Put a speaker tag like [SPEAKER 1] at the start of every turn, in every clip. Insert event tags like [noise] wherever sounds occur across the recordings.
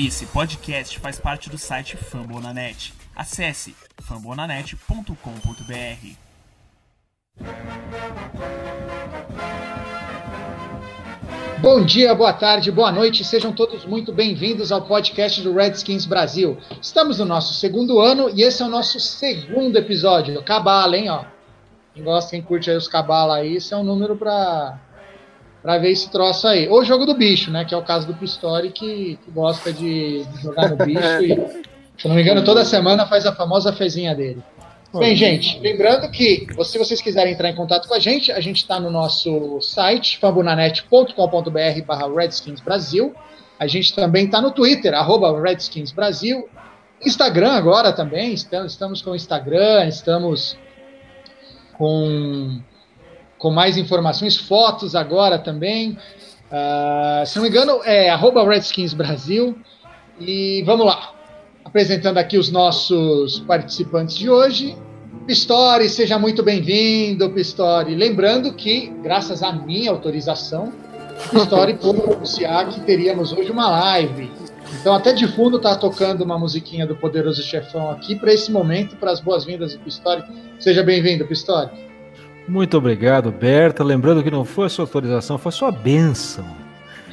[SPEAKER 1] Esse podcast faz parte do site Fambonanet. Acesse fambonanet.com.br.
[SPEAKER 2] Bom dia, boa tarde, boa noite, sejam todos muito bem-vindos ao podcast do Redskins Brasil. Estamos no nosso segundo ano e esse é o nosso segundo episódio. Cabala, hein, ó. Quem gosta, quem curte aí os cabala aí, isso é um número para para ver esse troço aí. Ou o jogo do bicho, né? Que é o caso do Pistori, que, que gosta de, jogar no bicho e, [laughs] se não me engano, toda semana faz a famosa fezinha dele. Bem, gente, lembrando que se vocês quiserem entrar em contato com a gente, a gente está no nosso site, fambonanet.com.br barra Redskins Brasil. A gente também está no Twitter, arroba Redskins Brasil. Instagram agora também, estamos, estamos com o Instagram, estamos com com mais informações, fotos agora também. Uh, se não me engano, é arroba Redskins Brasil. E vamos lá. Apresentando aqui os nossos participantes de hoje. Pistori, seja muito bem-vindo, Pistori. Lembrando que, graças à minha autorização, Pistori pôde anunciar que teríamos hoje uma live. Então, até de fundo está tocando uma musiquinha do Poderoso Chefão aqui para esse momento, para as boas-vindas do Pistori. Seja bem-vindo, Pistori.
[SPEAKER 3] Muito obrigado, Berta. Lembrando que não foi a sua autorização, foi a sua bênção.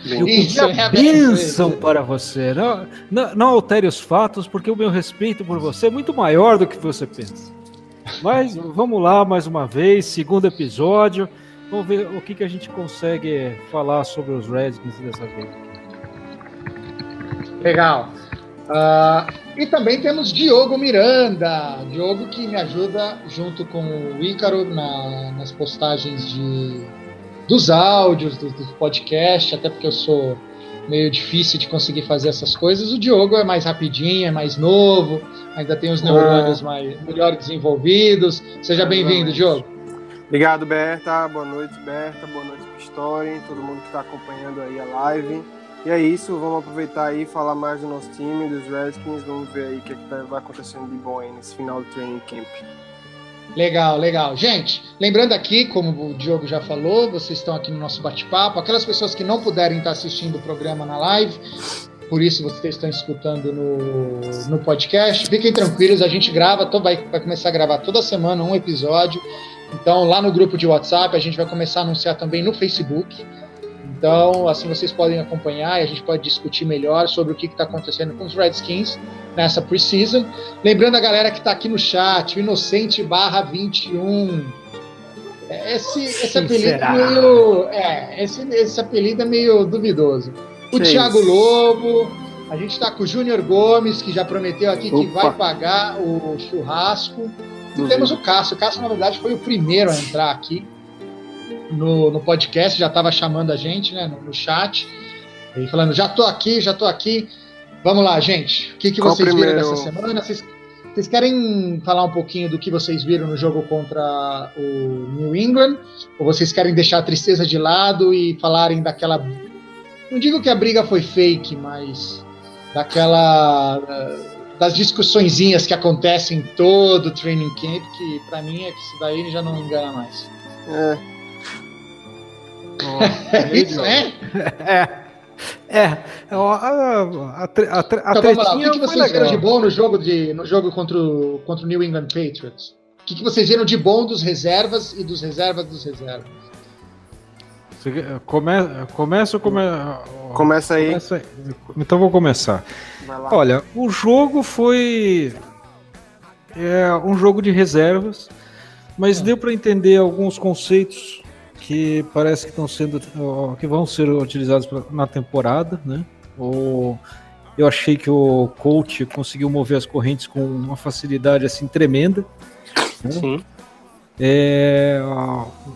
[SPEAKER 3] Eu pedi a é bênção para você. Não, não, não, altere os fatos, porque o meu respeito por você é muito maior do que você pensa. Mas vamos lá mais uma vez, segundo episódio. Vamos ver o que, que a gente consegue falar sobre os Redskins dessa vez.
[SPEAKER 2] Legal. Uh, e também temos Diogo Miranda, Diogo que me ajuda junto com o Ícaro na, nas postagens de, dos áudios, do, do podcast, até porque eu sou meio difícil de conseguir fazer essas coisas. O Diogo é mais rapidinho, é mais novo, ainda tem os neurônios ah. mais, melhor desenvolvidos. Seja bem-vindo, Diogo.
[SPEAKER 4] Obrigado, Berta. Boa noite, Berta. Boa noite, Pistori. Todo mundo que está acompanhando aí a live. E é isso, vamos aproveitar aí e falar mais do nosso time, dos Redskins, vamos ver aí o que, é que tá, vai acontecendo de bom aí nesse final do training camp.
[SPEAKER 2] Legal, legal. Gente, lembrando aqui, como o Diogo já falou, vocês estão aqui no nosso bate-papo. Aquelas pessoas que não puderem estar assistindo o programa na live, por isso vocês estão escutando no, no podcast, fiquem tranquilos, a gente grava, vai, vai começar a gravar toda semana um episódio. Então, lá no grupo de WhatsApp, a gente vai começar a anunciar também no Facebook. Então, assim vocês podem acompanhar e a gente pode discutir melhor sobre o que está acontecendo com os Redskins nessa preseason. Lembrando a galera que está aqui no chat, o Inocente barra 21. Esse, esse apelido é meio. É, esse, esse apelido é meio duvidoso. O Sim. Thiago Lobo, a gente está com o Júnior Gomes, que já prometeu aqui Opa. que vai pagar o churrasco. E temos o Cássio. O Cássio, na verdade, foi o primeiro a entrar aqui no, no podcast, já estava chamando a gente, né, no, no chat, e falando, já tô aqui, já tô aqui. Vamos lá, gente. O que, que vocês primeiro? viram dessa semana? Vocês, vocês querem falar um pouquinho do que vocês viram no jogo contra o New England? Ou vocês querem deixar a tristeza de lado e falarem daquela. Não digo que a briga foi fake, mas daquela. das discussõezinhas que acontecem em todo o training camp, que para mim é que isso daí já não engana mais. É,
[SPEAKER 3] é isso, é? É. É, a, a, a, a
[SPEAKER 2] então, vamos lá. O que, que vocês viram de bom no jogo, de, no jogo contra, o, contra o New England Patriots? O que, que vocês viram de bom dos reservas e dos reservas dos reservas?
[SPEAKER 3] Come, começa, come,
[SPEAKER 4] começa aí. Começa aí.
[SPEAKER 3] Então vou começar. Olha, o jogo foi é, um jogo de reservas, mas é. deu para entender alguns conceitos que parece que estão sendo que vão ser utilizados na temporada, né? O, eu achei que o coach conseguiu mover as correntes com uma facilidade assim tremenda. Né? Sim. É,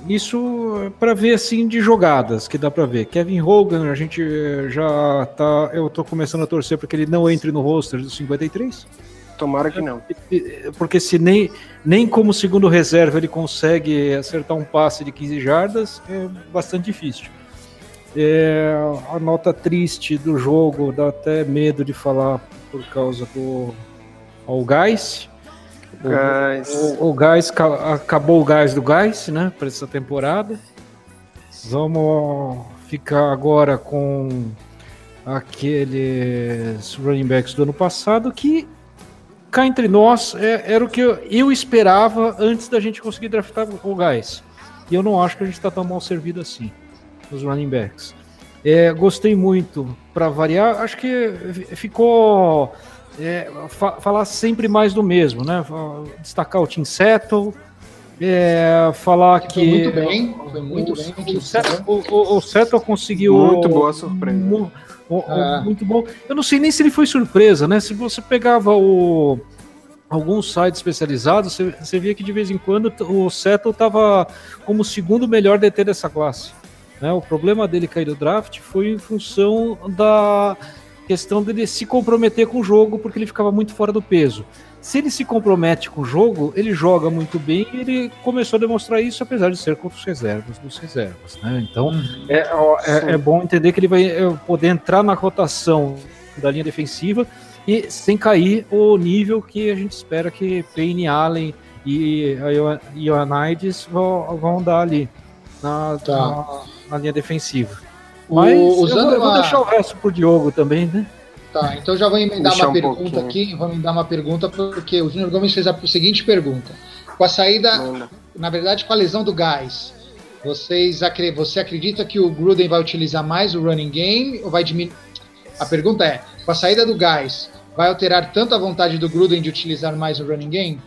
[SPEAKER 3] isso para ver assim de jogadas que dá para ver. Kevin Hogan, a gente já tá, eu tô começando a torcer para que ele não entre no roster dos 53.
[SPEAKER 4] Tomara que não.
[SPEAKER 3] Porque se nem, nem como segundo reserva ele consegue acertar um passe de 15 jardas, é bastante difícil. É, a nota triste do jogo, dá até medo de falar por causa do o gás. O, o, o gás acabou o gás do gás, né, para essa temporada. Vamos ficar agora com aqueles running backs do ano passado que cá entre nós é, era o que eu, eu, esperava antes da gente conseguir draftar o Guys. E eu não acho que a gente está tão mal servido assim nos running backs. É, gostei muito para variar. Acho que ficou é, fa falar sempre mais do mesmo, né? Destacar o Team Settle, é, falar que. Foi
[SPEAKER 2] muito bem, foi muito o, bem. O, Settle,
[SPEAKER 3] o, o Settle conseguiu.
[SPEAKER 4] Muito boa surpresa.
[SPEAKER 3] Mu, é. Muito bom. Eu não sei nem se ele foi surpresa, né? Se você pegava o alguns sites especializados, você, você via que de vez em quando o Settle estava como o segundo melhor DT dessa classe. Né? O problema dele cair do draft foi em função da questão dele se comprometer com o jogo, porque ele ficava muito fora do peso. Se ele se compromete com o jogo, ele joga muito bem e ele começou a demonstrar isso, apesar de ser contra os reservas dos reservas. Né? Então é, é, é, bom entender que ele vai é, poder entrar na rotação da linha defensiva e sem cair o nível que a gente espera que Payne Allen e Ioannidis vão, vão dar ali na, tá. na, na linha defensiva. Mas o, eu, vou uma... deixar o resto pro Diogo também, né?
[SPEAKER 2] Tá, então já vou emendar uma um pergunta pouquinho. aqui, vou emendar uma pergunta porque o Júnior Gomes fez a seguinte pergunta. Com a saída, na verdade, com a lesão do gás, vocês você acredita que o Gruden vai utilizar mais o running game ou vai diminuir? A pergunta é, com a saída do gás, vai alterar tanto a vontade do Gruden de utilizar mais o running game?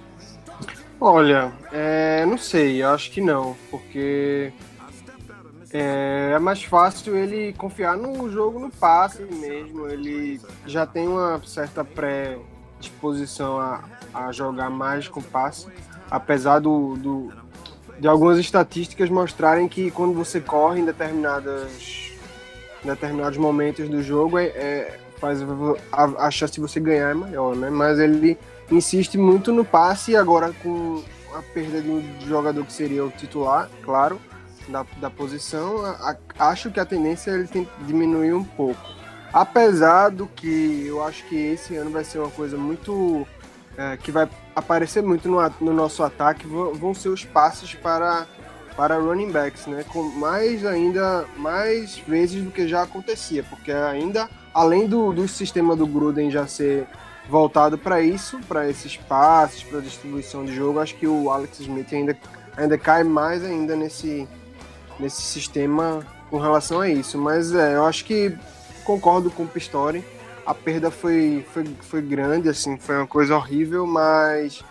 [SPEAKER 4] Olha, é, não sei, eu acho que não, porque é, é, mais fácil ele confiar no jogo no passe mesmo. Ele já tem uma certa predisposição a, a jogar mais com passe, apesar do, do, de algumas estatísticas mostrarem que quando você corre em determinadas, determinados momentos do jogo, é, é faz a, a, chance de você ganhar é maior, né? Mas ele insiste muito no passe e agora com a perda de um jogador que seria o titular, claro da, da posição, a, a, acho que a tendência é ele tem diminuir um pouco. Apesar do que eu acho que esse ano vai ser uma coisa muito. É, que vai aparecer muito no, no nosso ataque, vão, vão ser os passes para, para running backs, né? Com mais ainda, mais vezes do que já acontecia, porque ainda, além do, do sistema do Gruden já ser voltado para isso, para esses passes, para distribuição de jogo, acho que o Alex Smith ainda, ainda cai mais ainda nesse, nesse sistema com relação a isso. Mas é, eu acho que concordo com o Pistori. A perda foi, foi, foi grande, assim, foi uma coisa horrível, mas,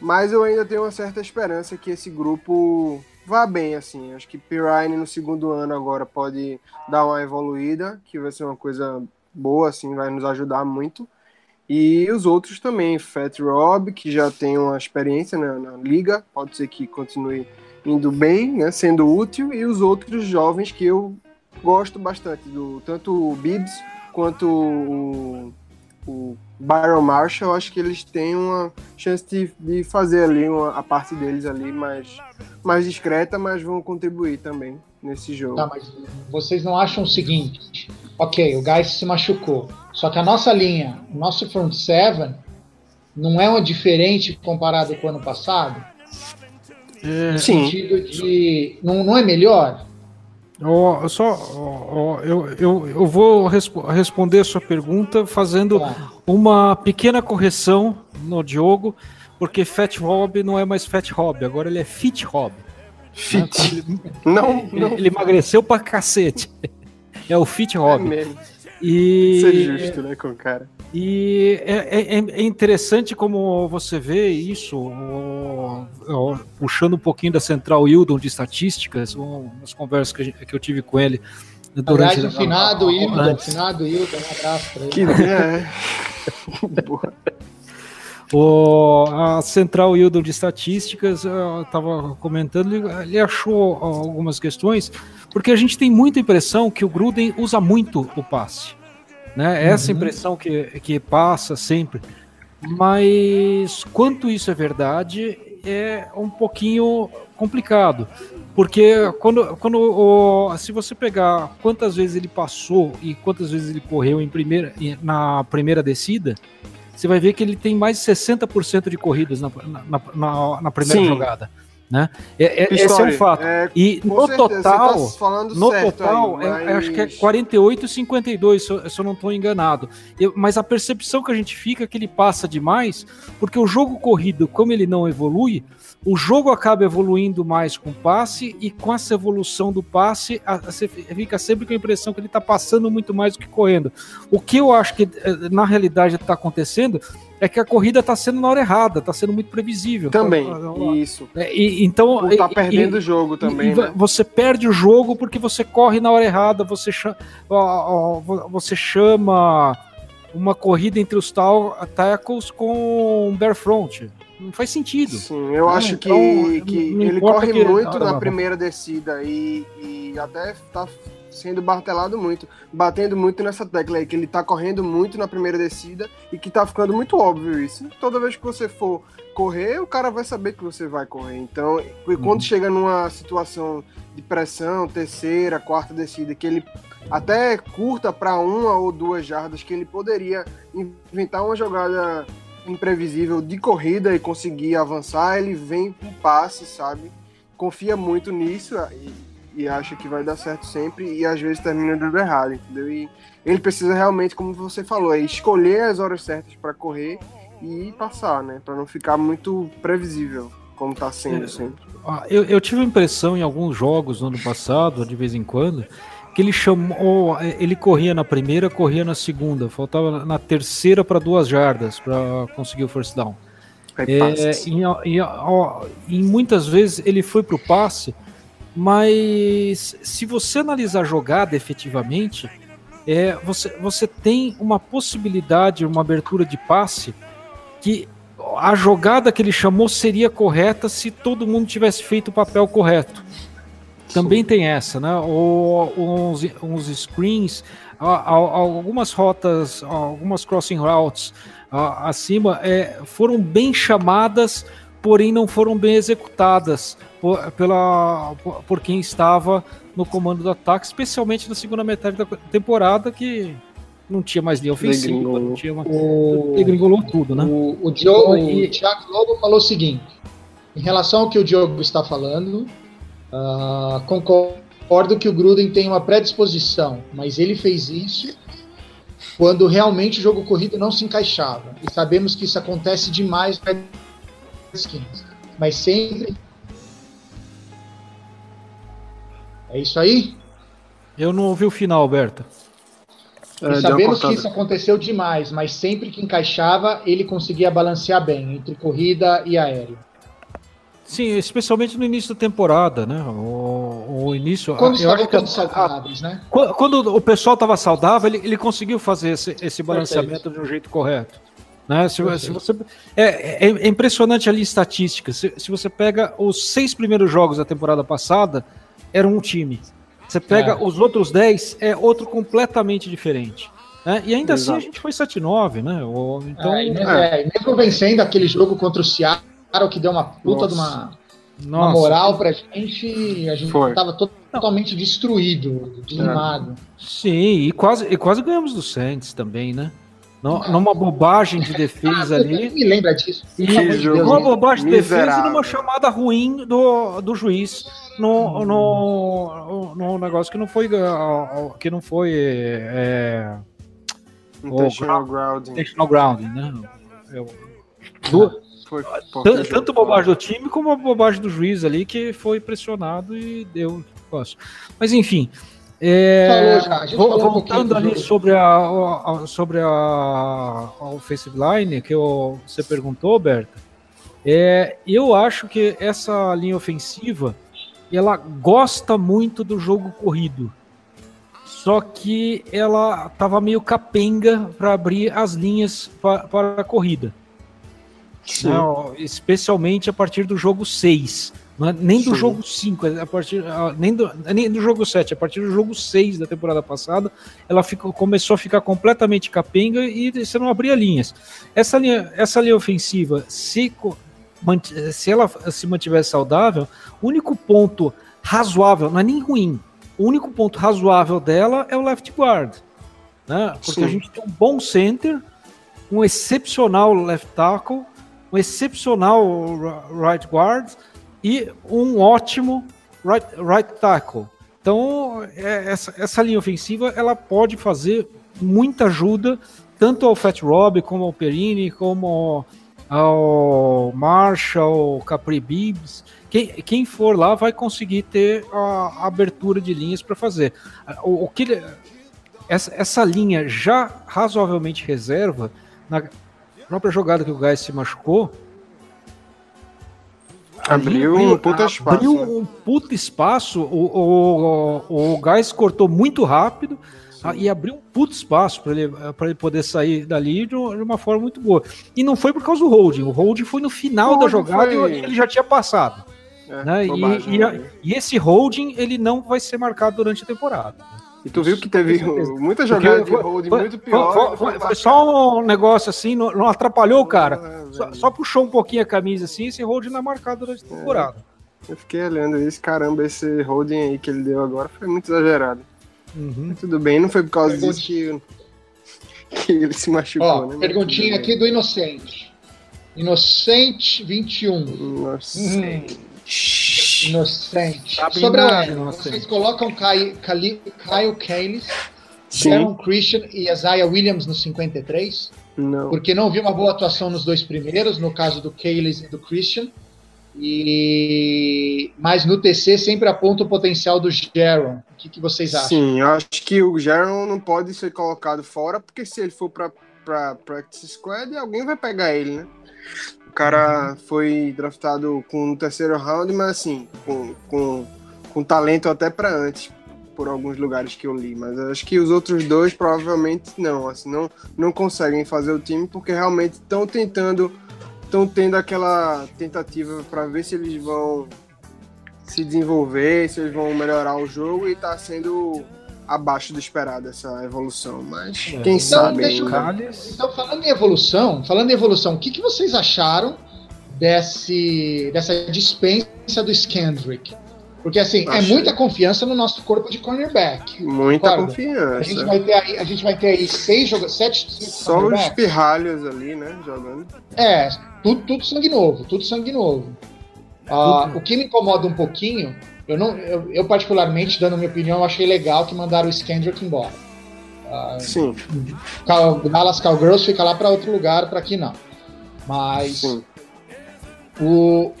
[SPEAKER 4] mas eu ainda tenho uma certa esperança que esse grupo vá bem, assim. Acho que Pirine no segundo ano agora pode dar uma evoluída, que vai ser uma coisa boa, assim, vai nos ajudar muito. E os outros também, Fat Rob, que já tem uma experiência na, na liga, pode ser que continue indo bem, né, sendo útil, e os outros jovens que eu gosto bastante, do tanto o Bibbs quanto o, o Byron Marshall, acho que eles têm uma chance de, de fazer ali uma, a parte deles ali mais, mais discreta, mas vão contribuir também nesse jogo.
[SPEAKER 2] Tá, mas vocês não acham o seguinte? Ok, o Guys se machucou, só que a nossa linha, o nosso front seven, não é uma diferente comparado com o ano passado?
[SPEAKER 3] É,
[SPEAKER 2] no sim. sentido de. Não, não é melhor?
[SPEAKER 3] Oh, só, oh, eu, eu, eu vou resp responder a sua pergunta fazendo tá. uma pequena correção no Diogo, porque Fat Rob não é mais Fat Rob, agora ele é Fit Rob.
[SPEAKER 4] Fit?
[SPEAKER 3] Né? Não, ele, não. Ele emagreceu pra cacete. É o Fit Rob. É mesmo.
[SPEAKER 4] E... Ser justo, né, com o cara.
[SPEAKER 3] E é, é, é, interessante como você vê isso, ó, ó, puxando um pouquinho da Central Hildon de estatísticas, umas conversas que, que eu tive com ele
[SPEAKER 2] durante Aliás, o finado Hildon, finado Hildon, um abraço para ele. Que, [laughs] é. [laughs]
[SPEAKER 3] O, a Central Hildon de Estatísticas estava comentando, ele, ele achou algumas questões, porque a gente tem muita impressão que o Gruden usa muito o passe. Né? Essa uhum. impressão que, que passa sempre. Mas quanto isso é verdade, é um pouquinho complicado. Porque quando, quando o, se você pegar quantas vezes ele passou e quantas vezes ele correu em primeira, na primeira descida, você vai ver que ele tem mais de 60% de corridas na, na, na, na primeira Sim. jogada. Né? É, é, esse é um fato. É, e no certeza, total, tá no total, aí, mas... é, acho que é 48 e 52, se eu, se eu não estou enganado. Eu, mas a percepção que a gente fica é que ele passa demais, porque o jogo corrido, como ele não evolui, o jogo acaba evoluindo mais com o passe e com essa evolução do passe, você fica sempre com a impressão que ele está passando muito mais do que correndo. O que eu acho que eh, na realidade está acontecendo é que a corrida está sendo na hora errada, está sendo muito previsível.
[SPEAKER 4] Também, isso.
[SPEAKER 3] É, e, então
[SPEAKER 4] está perdendo o jogo também.
[SPEAKER 3] E, né? Você perde o jogo porque você corre na hora errada, você chama, você chama uma corrida entre os tackles com bare front. Não faz sentido.
[SPEAKER 4] Sim, eu acho então, que, que ele corre que muito ele... na primeira descida e, e até está sendo martelado muito, batendo muito nessa tecla aí, que ele tá correndo muito na primeira descida e que tá ficando muito óbvio isso. Toda vez que você for correr, o cara vai saber que você vai correr. Então, quando uhum. chega numa situação de pressão, terceira, quarta descida, que ele até curta para uma ou duas jardas, que ele poderia inventar uma jogada imprevisível de corrida e conseguir avançar, ele vem com passe, sabe? Confia muito nisso e acha que vai dar certo sempre e às vezes termina dando errado, entendeu? E ele precisa realmente, como você falou, é escolher as horas certas para correr e passar, né? Para não ficar muito previsível, como está sendo é, sempre.
[SPEAKER 3] Eu, eu tive a impressão em alguns jogos no ano passado, de vez em quando, que ele chamou, ele corria na primeira, corria na segunda, faltava na terceira para duas jardas para conseguir o first down. É, em, em, muitas vezes ele foi para o passe mas se você analisar a jogada efetivamente, é, você, você tem uma possibilidade, uma abertura de passe que a jogada que ele chamou seria correta se todo mundo tivesse feito o papel correto. Também tem essa, né? Ou uns, uns screens, algumas rotas, algumas crossing routes acima é, foram bem chamadas, porém não foram bem executadas por, pela, por, quem estava no comando do ataque, especialmente na segunda metade da temporada, que não tinha mais linha ofensiva, não tinha uma... o... degringolou tudo, né?
[SPEAKER 2] O, o, Diogo, e... o Thiago Lobo falou o seguinte, em relação ao que o Diogo está falando, uh, concordo que o Gruden tem uma predisposição, mas ele fez isso quando realmente o jogo corrido não se encaixava. E sabemos que isso acontece demais Redskins. Mas sempre É isso aí?
[SPEAKER 3] Eu não ouvi o final, Alberto.
[SPEAKER 2] É, sabemos que isso aconteceu demais, mas sempre que encaixava, ele conseguia balancear bem entre corrida e aéreo.
[SPEAKER 3] Sim, especialmente no início da temporada, né? O, o início.
[SPEAKER 2] Quando estavam todos saudáveis, né?
[SPEAKER 3] Quando o pessoal estava saudável, ele, ele conseguiu fazer esse, esse balanceamento Perfeito. de um jeito correto. Né? Se, se você, é, é, é, impressionante ali estatística. Se, se você pega os seis primeiros jogos da temporada passada, era um time. Você pega é. os outros 10, é outro completamente diferente. Né? E ainda Exato. assim a gente foi 7-9, né?
[SPEAKER 2] Então, é, e mesmo, é, mesmo vencendo aquele jogo contra o Seattle, que deu uma puta de uma, uma moral pra gente, a gente foi. tava totalmente destruído, desanimado.
[SPEAKER 3] Sim, e quase, e quase ganhamos do Saints também, né? Não, numa bobagem de defesa ah, ali.
[SPEAKER 2] Me lembra disso.
[SPEAKER 3] E, uma bobagem de defesa e numa chamada ruim do, do juiz no, no, no negócio que não foi que não foi é,
[SPEAKER 4] intentional grounding.
[SPEAKER 3] Intentional grounding, né? Eu, do, foi, tanto bobagem do time como a bobagem do juiz ali que foi pressionado e deu Mas enfim, é, falou já. voltando um ali sobre a, a, sobre a, a offensive line que eu, você perguntou, Berta, é, eu acho que essa linha ofensiva ela gosta muito do jogo corrido. Só que ela estava meio capenga para abrir as linhas para a corrida. Não, especialmente a partir do jogo 6. Nem do Sim. jogo 5, é a partir, nem, do, nem do jogo 7, a partir do jogo 6 da temporada passada, ela ficou, começou a ficar completamente capenga e você não abria linhas. Essa linha, essa linha ofensiva, se, se ela se mantivesse saudável, o único ponto razoável, não é nem ruim, o único ponto razoável dela é o left guard. Né? Porque Sim. a gente tem um bom center, um excepcional left tackle, um excepcional right guard, e um ótimo right, right tackle. Então, é, essa, essa linha ofensiva ela pode fazer muita ajuda tanto ao Fat Rob, como ao Perini, como ao Marshall, Capri Bibbs. Quem, quem for lá vai conseguir ter a abertura de linhas para fazer. O, o que essa, essa linha já razoavelmente reserva, na própria jogada que o Gás se machucou,
[SPEAKER 4] Abriu um puta espaço.
[SPEAKER 3] Abriu né? um puta espaço. O, o, o, Gás cortou muito rápido ah, e abriu um puto espaço para ele, ele poder sair dali de uma forma muito boa. E não foi por causa do holding, o holding foi no final da jogada foi... e ele já tinha passado. É, né? e, e, a, e, esse holding ele não vai ser marcado durante a temporada.
[SPEAKER 4] E tu viu que teve muita jogada de holding foi, muito pior.
[SPEAKER 3] Foi, foi, só um negócio assim, não, não atrapalhou o cara. É, só, só, puxou um pouquinho a camisa assim, esse holding não é marcado durante a é. temporada.
[SPEAKER 4] É, eu fiquei olhando isso, caramba, esse holding aí que ele deu agora foi muito exagerado.
[SPEAKER 3] Uhum.
[SPEAKER 4] Tudo bem, não foi por causa disso que, [laughs] que ele se machucou, Ó,
[SPEAKER 2] né? Perguntinha aqui do Inocente. Inocente 21.
[SPEAKER 4] Inocente. Uhum.
[SPEAKER 2] Inocente. Tá Sobre a vocês colocam Kyle, Kyle, Kyle Keynes, Sharon Christian e Isaiah Williams no 53?
[SPEAKER 4] Não.
[SPEAKER 2] Porque não vi uma boa atuação nos dois primeiros, no caso do Keynes e do Christian. E mas no TC sempre aponta o potencial do Jaron. O que, que vocês acham?
[SPEAKER 4] Sim, eu acho que o Jaron não pode ser colocado fora, porque se ele for para para practice squad, alguém vai pegar ele, né? O cara uhum. foi draftado com o terceiro round, mas assim, com, com, com talento até para antes, por alguns lugares que eu li. Mas acho que os outros dois provavelmente não, assim, não, não conseguem fazer o time porque realmente estão tentando estão tendo aquela tentativa para ver se eles vão se desenvolver, se eles vão melhorar o jogo e está sendo abaixo do esperado essa evolução, mas é. quem então, sabe.
[SPEAKER 2] Eu... Então, falando em evolução, falando em evolução, o que, que vocês acharam desse, dessa dispensa do Skendrick? Porque assim, é muita confiança no nosso corpo de cornerback.
[SPEAKER 4] Muita concorda? confiança.
[SPEAKER 2] A gente vai ter aí, a gente vai ter aí seis jogadores, sete,
[SPEAKER 4] Só os pirralhos ali, né, jogando.
[SPEAKER 2] É, tudo, tudo sangue novo, tudo sangue novo. Uh, o que me incomoda um pouquinho, eu não, eu, eu, particularmente dando minha opinião, achei legal que mandaram o Skendrick embora.
[SPEAKER 4] Uh, Sim.
[SPEAKER 2] Dallas Cowgirls fica lá para outro lugar, para aqui não. Mas Sim. o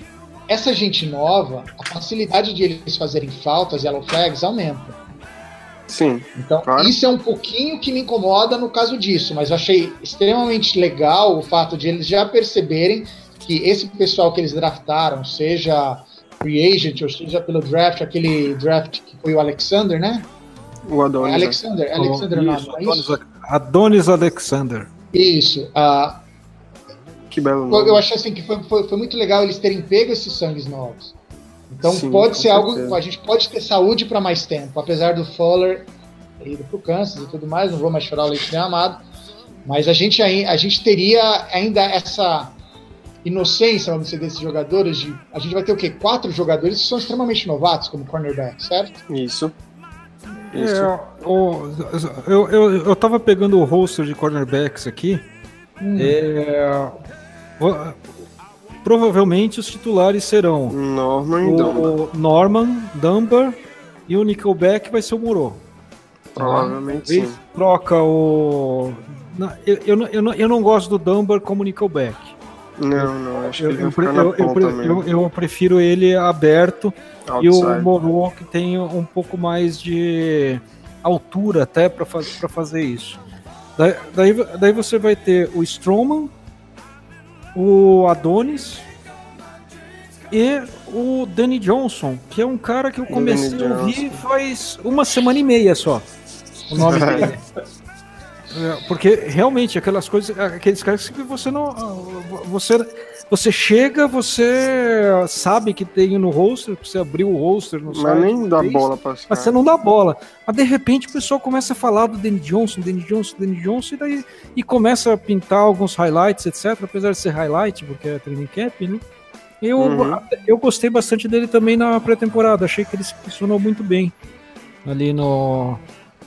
[SPEAKER 2] essa gente nova, a facilidade de eles fazerem faltas, yellow flags, aumenta.
[SPEAKER 4] Sim.
[SPEAKER 2] Então, claro. isso é um pouquinho que me incomoda no caso disso, mas eu achei extremamente legal o fato de eles já perceberem que esse pessoal que eles draftaram, seja free agent ou seja pelo draft, aquele draft que foi o Alexander, né?
[SPEAKER 4] O Adonis.
[SPEAKER 2] Alexander, Alexander oh, isso,
[SPEAKER 3] é Adonis, Adonis Alexander.
[SPEAKER 2] Isso. Uh,
[SPEAKER 4] que belo nome.
[SPEAKER 2] Eu achei assim que foi, foi, foi, muito legal eles terem pego esses sangues novos. Então Sim, pode ser certeza. algo. A gente pode ter saúde para mais tempo, apesar do Fuller ter ido pro Kansas e tudo mais, não vou mais chorar o leite amado. Mas a gente, a gente teria ainda essa inocência, vamos dizer, desses jogadores. De, a gente vai ter o quê? Quatro jogadores que são extremamente novatos como cornerback, certo?
[SPEAKER 4] Isso.
[SPEAKER 3] Isso. É, eu, eu, eu, eu tava pegando o roster de cornerbacks aqui. Hum. É, Provavelmente os titulares serão
[SPEAKER 4] Norman
[SPEAKER 3] o, Dunbar. Norman Dunbar e o Nickelback vai ser o Moro.
[SPEAKER 4] Provavelmente sim.
[SPEAKER 3] Troca o. Eu, eu, eu, não, eu não gosto do Dunbar como Nickelback.
[SPEAKER 4] Não, não, acho que ele
[SPEAKER 3] eu, eu, eu, eu, eu, prefiro ele aberto Outside. e o Moro que tem um pouco mais de altura até para faz, fazer isso. Daí, daí, daí você vai ter o Strowman, o Adonis e o Danny Johnson, que é um cara que eu comecei a ouvir faz uma semana e meia só. O nome dele. [laughs] É, porque realmente aquelas coisas, aqueles caras que você não. Você, você chega, você sabe que tem no roster, você abriu o roster no
[SPEAKER 4] Mas site, nem dá fez, bola pra
[SPEAKER 3] Mas você não dá bola. Mas de repente o pessoal começa a falar do Danny Johnson, Danny Johnson, Danny Johnson, e daí e começa a pintar alguns highlights, etc. Apesar de ser highlight, porque é training camp, né? Eu, uhum. eu gostei bastante dele também na pré-temporada. Achei que ele se posicionou muito bem ali no,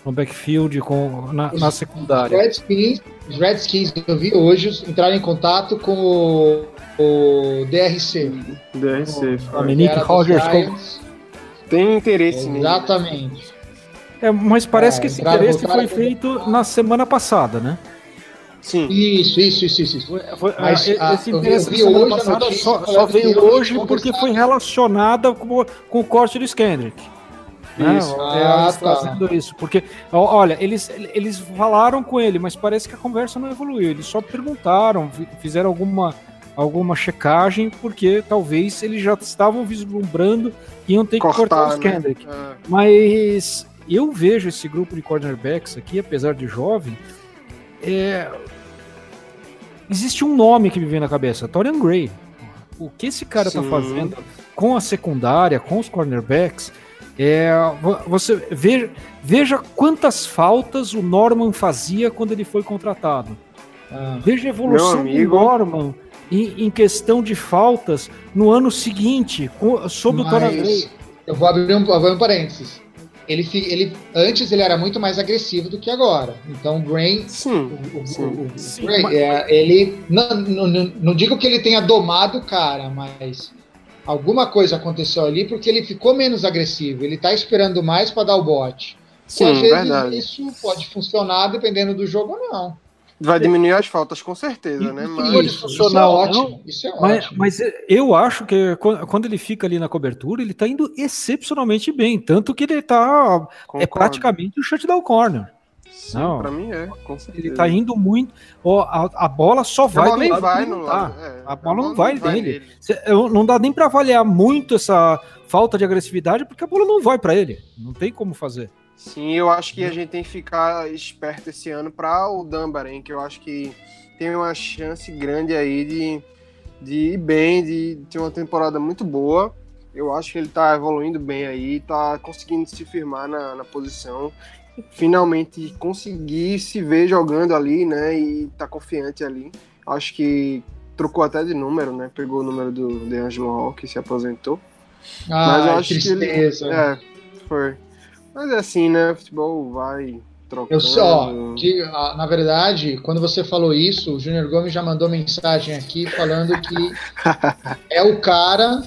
[SPEAKER 3] no backfield, com, na, na secundária.
[SPEAKER 2] Os Redskins, os Redskins, eu vi hoje, entraram em contato com o, o DRC.
[SPEAKER 4] DRC.
[SPEAKER 3] O Dominique Rogers.
[SPEAKER 4] Tem interesse nele.
[SPEAKER 2] Exatamente.
[SPEAKER 3] É, mas parece é, que esse interesse foi feito na semana passada, né?
[SPEAKER 2] Sim. Isso, isso, isso, isso. Foi, foi,
[SPEAKER 3] mas, a, esse interesse da semana passada só, só veio hoje porque foi relacionada com, com o corte do Skendrick. Né? Isso. Ah, tá. fazendo isso. Porque, olha, eles, eles falaram com ele, mas parece que a conversa não evoluiu. Eles só perguntaram, fizeram alguma, alguma checagem, porque talvez eles já estavam vislumbrando e iam ter que cortar, cortar o Skendrick. Né? É. Mas eu vejo esse grupo de cornerbacks aqui, apesar de jovem, é... existe um nome que me vem na cabeça, Torian Gray. O que esse cara tá Sim. tá fazendo com a secundária, com os cornerbacks, é, você veja, veja quantas faltas o Norman fazia quando ele foi contratado. Ah, veja a evolução do Norman em, em, questão de faltas no ano seguinte, com, sob Mas, o Gray.
[SPEAKER 2] Eu vou abrir um, vou abrir um parênteses ele, ele antes ele era muito mais agressivo do que agora. Então o Grain, sim, o, sim, o, o sim, Grain, mas... é, ele não, não, não, digo que ele tenha domado o cara, mas alguma coisa aconteceu ali porque ele ficou menos agressivo. Ele tá esperando mais para dar o bote. Sim, às vezes verdade. isso pode funcionar dependendo do jogo ou não.
[SPEAKER 4] Vai diminuir as faltas, com certeza, né?
[SPEAKER 3] Mas... Pode funcionar isso é ótimo. Isso é mas, ótimo. Mas eu acho que quando ele fica ali na cobertura, ele tá indo excepcionalmente bem. Tanto que ele tá. Concordo. É praticamente o shutdown corner.
[SPEAKER 4] Sim, não, pra mim é, com
[SPEAKER 3] certeza. Ele tá indo muito. Ó, a, a bola só vai. A
[SPEAKER 4] bola nem vai no lado.
[SPEAKER 3] A, bola não vai não. Vai não dá nem para avaliar muito essa falta de agressividade, porque a bola não vai para ele. Não tem como fazer.
[SPEAKER 4] Sim, eu acho que a gente tem que ficar esperto esse ano para o Dunbar, que eu acho que tem uma chance grande aí de, de ir bem, de ter uma temporada muito boa. Eu acho que ele está evoluindo bem aí, está conseguindo se firmar na, na posição, finalmente conseguir se ver jogando ali, né? E tá confiante ali. Acho que trocou até de número, né? Pegou o número do DeAngelo Hall, que se aposentou.
[SPEAKER 2] Ah, Mas eu acho tristeza. que ele,
[SPEAKER 4] é, foi. Mas é assim, né? Futebol vai trocando.
[SPEAKER 2] Eu só, que, na verdade, quando você falou isso, o Júnior Gomes já mandou mensagem aqui falando que [laughs] é o cara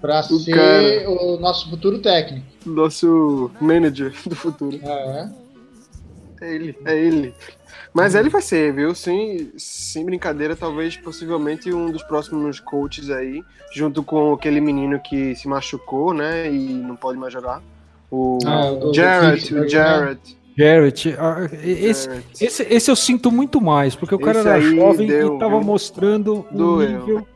[SPEAKER 2] para ser cara. o nosso futuro técnico.
[SPEAKER 4] Nosso manager do futuro.
[SPEAKER 2] É.
[SPEAKER 4] É ele, é ele. Mas ele vai ser, viu? Sem, sem brincadeira, talvez possivelmente um dos próximos coaches aí, junto com aquele menino que se machucou, né? E não pode mais jogar. O ah, Jarrett, o Jarrett.
[SPEAKER 3] Jarrett, ah, esse, esse, esse eu sinto muito mais, porque o cara esse era jovem deu, e tava viu? mostrando o nível.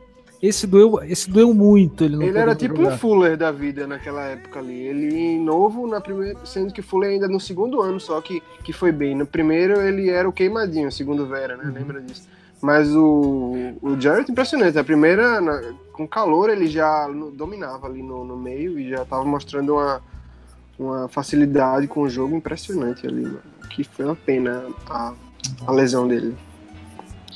[SPEAKER 3] Esse doeu, esse doeu muito. Ele,
[SPEAKER 4] ele era tipo jogar. um Fuller da vida naquela época ali. Ele novo, na primeira, sendo que Fuller ainda no segundo ano só que, que foi bem. No primeiro ele era o queimadinho, segundo Vera, né? Uhum. Lembra disso? Mas o, o Jarrett impressionante. A primeira, na, com calor, ele já dominava ali no, no meio e já tava mostrando uma, uma facilidade com o jogo impressionante ali, mano. Que foi uma pena a, a lesão dele.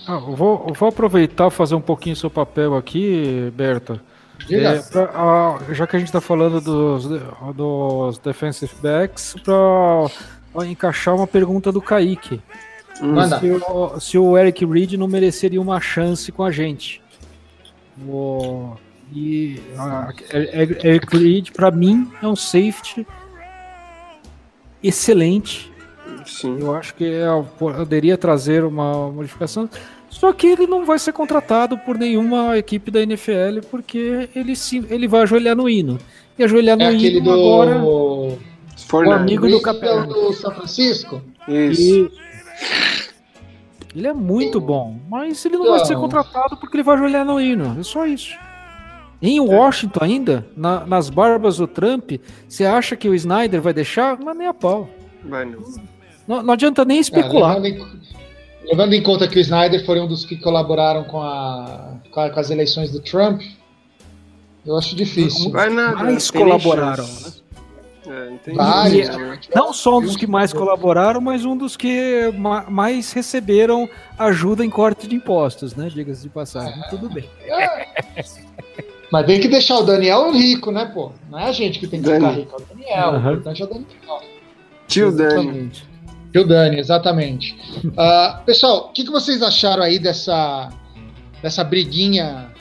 [SPEAKER 3] Ah, eu vou, eu vou aproveitar fazer um pouquinho seu papel aqui, Berta. É, pra, ah, já que a gente está falando dos, dos defensive backs, para encaixar uma pergunta do Kaique. Manda. Se, o, se o Eric Reed não mereceria uma chance com a gente. O, e a, Eric Reed, para mim, é um safety excelente. Sim. Eu acho que é, poderia trazer uma modificação. Só que ele não vai ser contratado por nenhuma equipe da NFL porque ele, sim, ele vai ajoelhar no hino. E ajoelhar no
[SPEAKER 2] é
[SPEAKER 3] hino
[SPEAKER 2] do... agora. O
[SPEAKER 3] amigo do Capel.
[SPEAKER 2] do São Francisco?
[SPEAKER 3] Isso. Ele é muito bom, mas ele não então... vai ser contratado porque ele vai ajoelhar no hino. É só isso. Em Washington ainda, na, nas barbas do Trump, você acha que o Snyder vai deixar? Mas nem a pau. Não, não adianta nem especular. É, levando,
[SPEAKER 2] em, conta que o Snyder foi um dos que colaboraram com, a, com, a, com as eleições do Trump, eu acho difícil.
[SPEAKER 3] Vai nada, mais colaboraram, né? É, Vários, né? Não só um dos que mais colaboraram, mas um dos que mais receberam ajuda em corte de impostos, né? Diga-se de passagem. É. Tudo bem. É. [laughs]
[SPEAKER 2] Mas tem que deixar o Daniel rico, né, pô? Não é a gente que tem que Dani. ficar rico, é o Daniel. Uhum. O importante é o Daniel.
[SPEAKER 4] Tio Dani.
[SPEAKER 2] Tio Dani, exatamente. Uh, [laughs] pessoal, o que, que vocês acharam aí dessa, dessa briguinha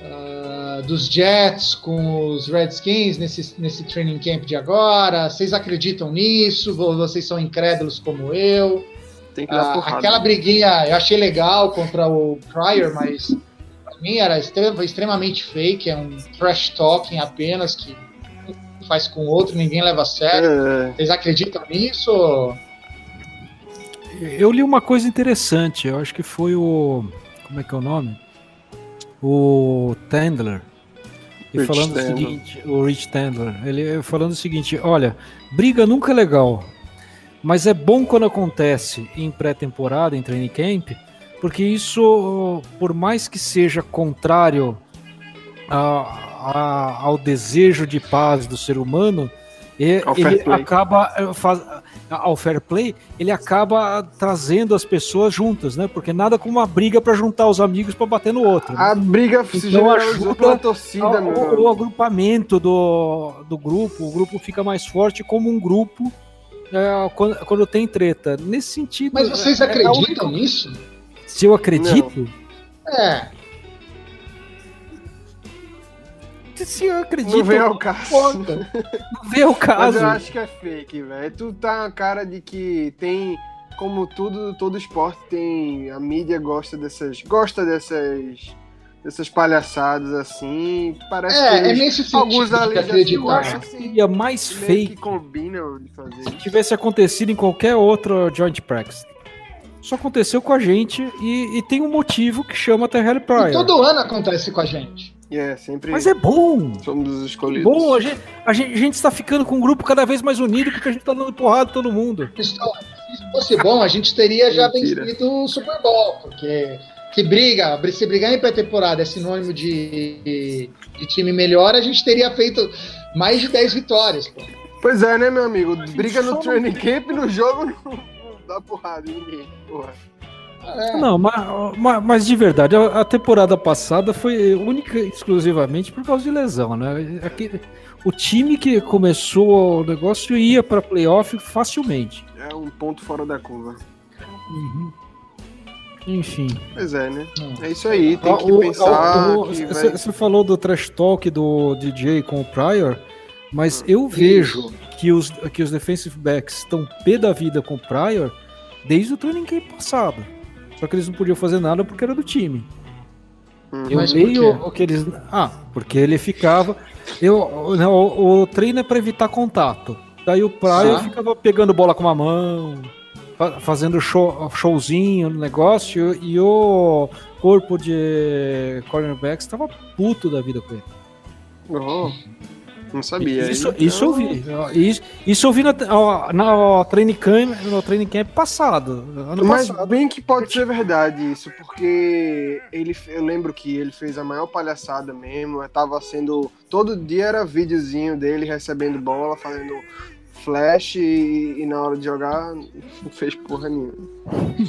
[SPEAKER 2] uh, dos Jets com os Redskins nesse, nesse training camp de agora? Vocês acreditam nisso? Vocês são incrédulos como eu?
[SPEAKER 4] Tem que dar
[SPEAKER 2] Uh,
[SPEAKER 4] porrada.
[SPEAKER 2] aquela briguinha eu achei legal contra o Pryor, mas pra mim era extre- extremamente fake, é um trash talking apenas que faz com o outro, ninguém leva a sério.
[SPEAKER 4] É,
[SPEAKER 2] Vocês acreditam nisso?
[SPEAKER 3] Eu li uma coisa interessante, eu acho que foi o. Como é que é o nome? O Tandler. E falando
[SPEAKER 4] Tandler.
[SPEAKER 3] o seguinte, o Rich Tandler, ele falando o seguinte, olha, briga nunca é legal, mas é bom quando acontece em pré-temporada, em training camp, porque isso, por mais que seja contrário a- a- ao desejo de paz do ser humano, ele acaba eh, faz, ao fair play, ele acaba trazendo as pessoas juntas, né? Porque nada como uma briga para juntar os amigos para bater no outro. né?
[SPEAKER 4] A briga se
[SPEAKER 3] Então ajuda
[SPEAKER 4] pela torcida,
[SPEAKER 3] o,
[SPEAKER 4] meu.
[SPEAKER 3] o- o agrupamento do, do grupo, o grupo fica mais forte como um grupo é, quando, quando tem treta. Nesse sentido.
[SPEAKER 2] Mas vocês
[SPEAKER 3] é- é a
[SPEAKER 2] acreditam
[SPEAKER 3] única-
[SPEAKER 2] nisso?
[SPEAKER 3] Se eu acredito?
[SPEAKER 2] É.
[SPEAKER 3] Se eu acredito.
[SPEAKER 4] Não vem ao caso.
[SPEAKER 3] Não vê o
[SPEAKER 4] Mas
[SPEAKER 3] caso.
[SPEAKER 4] eu acho que é fake, velho. Tu tá a cara de que tem. Como tudo, todo esporte tem. A mídia gosta dessas. Gosta dessas. Dessas palhaçadas assim. Parece que
[SPEAKER 2] É, é
[SPEAKER 4] eles-
[SPEAKER 2] nesse sentido
[SPEAKER 4] alguns
[SPEAKER 2] de
[SPEAKER 4] ali já se
[SPEAKER 2] acreditar.
[SPEAKER 4] acham assim.
[SPEAKER 3] Seria mais
[SPEAKER 4] que
[SPEAKER 3] fake
[SPEAKER 4] combinam de fazer
[SPEAKER 3] se
[SPEAKER 4] isso.
[SPEAKER 3] tivesse acontecido em qualquer outro joint practice. Isso aconteceu com a gente e, e tem um motivo que chama Terrell
[SPEAKER 2] E
[SPEAKER 3] Pryor.
[SPEAKER 2] todo ano acontece com a gente.
[SPEAKER 4] E é, sempre
[SPEAKER 3] Mas é bom.
[SPEAKER 4] somos os escolhidos.
[SPEAKER 3] Bom, a gente, a gente, a gente está ficando com um grupo cada vez mais unido porque a gente tá dando porrada todo mundo.
[SPEAKER 2] Se fosse bom, a gente teria já vencido o Super Bowl, porque se briga, se brigar em pré-temporada é sinônimo de, de time melhor, a gente teria feito mais de 10 vitórias. Pô.
[SPEAKER 4] Pois é, né, meu amigo? Briga no training camp no jogo não, não dá porrada em ninguém. Porra.
[SPEAKER 2] É.
[SPEAKER 3] Não, mas, mas, de verdade, a, temporada passada foi única e exclusivamente por causa de lesão, né? Aquele- o time que começou o negócio ia para playoff facilmente.
[SPEAKER 4] É um ponto fora da curva.
[SPEAKER 3] Enfim.
[SPEAKER 4] Pois é, né?
[SPEAKER 2] Hum.
[SPEAKER 4] É isso aí, tem
[SPEAKER 3] Ah,
[SPEAKER 4] que
[SPEAKER 3] o-
[SPEAKER 4] pensar.
[SPEAKER 3] Você
[SPEAKER 4] vai-
[SPEAKER 3] falou do trash talk do DJ com o Pryor, mas eu vejo que os, que os defensive backs estão pé da vida com o Pryor desde o training camp passado. Só que eles não podiam fazer nada porque era do time.
[SPEAKER 4] Hum.
[SPEAKER 3] Eu
[SPEAKER 2] Mas quê?
[SPEAKER 3] o que eles. Ah, porque ele ficava. Eu, não, o, o treino é pra evitar contato. Daí o Pryor
[SPEAKER 2] Tá.
[SPEAKER 3] ficava pegando bola com uma mão, fa- fazendo show, showzinho no negócio, e o corpo de cornerbacks estava puto da vida com ele.
[SPEAKER 4] Oh, não sabia.
[SPEAKER 3] Isso,
[SPEAKER 4] Então,
[SPEAKER 3] isso eu vi. Isso, isso eu vi na, na, training camp, no training camp passado. Ano
[SPEAKER 4] Mas
[SPEAKER 3] passado.
[SPEAKER 4] bem que pode ser verdade isso, porque ele, eu lembro que ele fez a maior palhaçada mesmo. Tava sendo. Todo dia era videozinho dele recebendo bola, fazendo flash e, e na hora de jogar não fez porra nenhuma.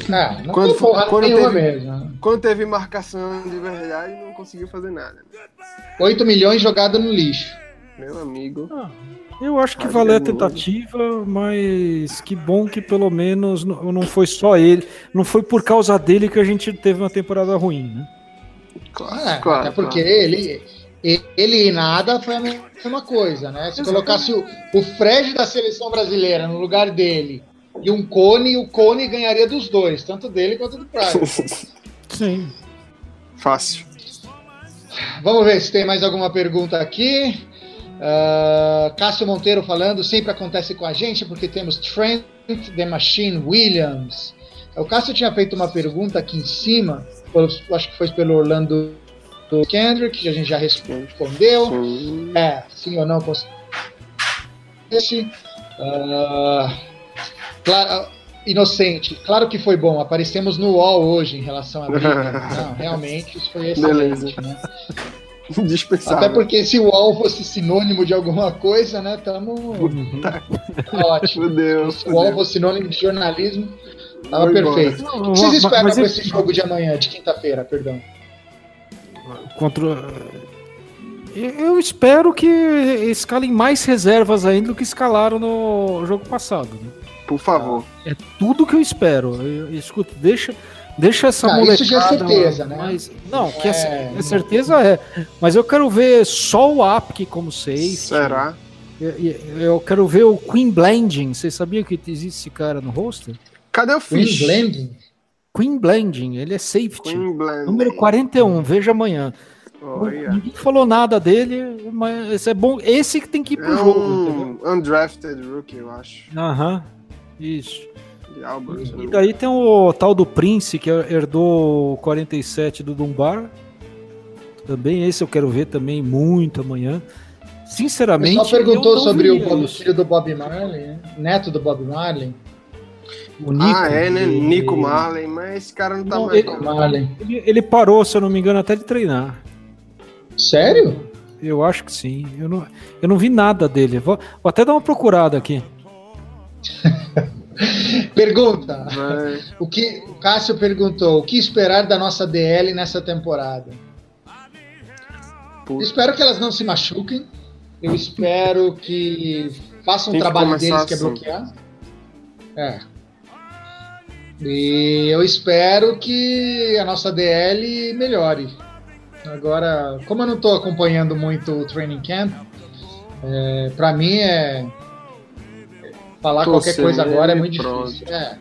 [SPEAKER 2] É, não
[SPEAKER 4] Quando
[SPEAKER 2] porra
[SPEAKER 4] quando
[SPEAKER 2] nenhuma
[SPEAKER 4] teve-
[SPEAKER 2] mesmo.
[SPEAKER 4] Quando teve marcação de verdade, não conseguiu fazer nada.
[SPEAKER 2] 8 milhões jogado no lixo.
[SPEAKER 4] Meu amigo.
[SPEAKER 3] Ah, Eu acho que valeu a tentativa, mas que bom que pelo menos não não foi só ele, não foi por causa dele que a gente teve uma temporada ruim, né?
[SPEAKER 4] Claro,
[SPEAKER 2] É,
[SPEAKER 4] claro.
[SPEAKER 2] até porque
[SPEAKER 4] claro.
[SPEAKER 2] ele, ele e nada foi a mesma coisa, né? Se
[SPEAKER 3] Exatamente.
[SPEAKER 2] colocasse o, o Fred da seleção brasileira no lugar dele e um Cone, o Cone ganharia dos dois, tanto dele quanto do Pryor. [laughs]
[SPEAKER 3] Sim.
[SPEAKER 4] Fácil.
[SPEAKER 2] Vamos ver se tem mais alguma pergunta aqui. Ah, Cássio Monteiro falando, sempre acontece com a gente, porque temos Trent The Machine Williams. O Cássio tinha feito uma pergunta aqui em cima, acho que foi pelo Orlando Kendrick, que a gente já respondeu.
[SPEAKER 4] Sim.
[SPEAKER 2] É, sim ou não. Esse. ah, claro, inocente. Claro que foi bom. Aparecemos no UOL hoje em relação briga. [laughs] Não, realmente, isso foi excelente.
[SPEAKER 4] Beleza.
[SPEAKER 2] Né? [laughs]
[SPEAKER 4] Dispensável.
[SPEAKER 2] Até porque se o UOL fosse sinônimo de alguma coisa, né? Tamo ótimo.
[SPEAKER 4] Fudeu,
[SPEAKER 2] Se o fosse sinônimo de jornalismo, tava
[SPEAKER 4] embora.
[SPEAKER 2] perfeito. O que vocês esperam
[SPEAKER 3] mas ele-
[SPEAKER 2] esse jogo de amanhã, de quinta-feira, perdão?
[SPEAKER 3] contra Eu espero que escalem mais reservas ainda do que escalaram no jogo passado. Né?
[SPEAKER 4] Por favor.
[SPEAKER 3] É tudo que eu espero. Eu, escuta, deixa, deixa essa ah,
[SPEAKER 2] molecada. Isso já é certeza, né?
[SPEAKER 3] Mas, não, que é, é, certeza é. Mas eu quero ver só o Apk como safe.
[SPEAKER 4] Será?
[SPEAKER 3] Eu, eu, quero ver o Queen Blending. Você sabia que existe esse cara no roster?
[SPEAKER 4] Cadê o Fish?
[SPEAKER 2] Queen Blending?
[SPEAKER 3] Queen Blending, ele é safety. Número 41, veja amanhã. Ninguém falou nada dele, mas esse é bom. Esse que tem que ir pro é jogo. Um
[SPEAKER 4] undrafted rookie, eu acho.
[SPEAKER 3] Aham, isso. Albert, e, e daí tem o tal do Prince, que herdou o 47 do Dunbar. Também esse eu quero ver também muito amanhã. Sinceramente.
[SPEAKER 2] Só perguntou sobre o filho do Bob Marley, né? neto do Bob Marley.
[SPEAKER 4] O Nico, ah, é, né? Nico Marley, mas esse cara não tá não, mais.
[SPEAKER 3] Ele, Marley. Ele, ele, parou, se eu não me engano, até de treinar.
[SPEAKER 2] Sério?
[SPEAKER 3] Eu acho que sim. Eu não, eu não vi nada dele. Vou, vou até dar uma procurada aqui. [laughs]
[SPEAKER 2] Pergunta. O que o Cássio perguntou: o que esperar da nossa DL nessa temporada? Espero que elas não se machuquem. Eu espero que façam o trabalho deles, que é assim. bloquear. É. E eu espero que a nossa DL melhore. Agora, como eu não estou acompanhando muito o training camp, é, para mim é falar qualquer coisa agora é muito pronto. difícil. É.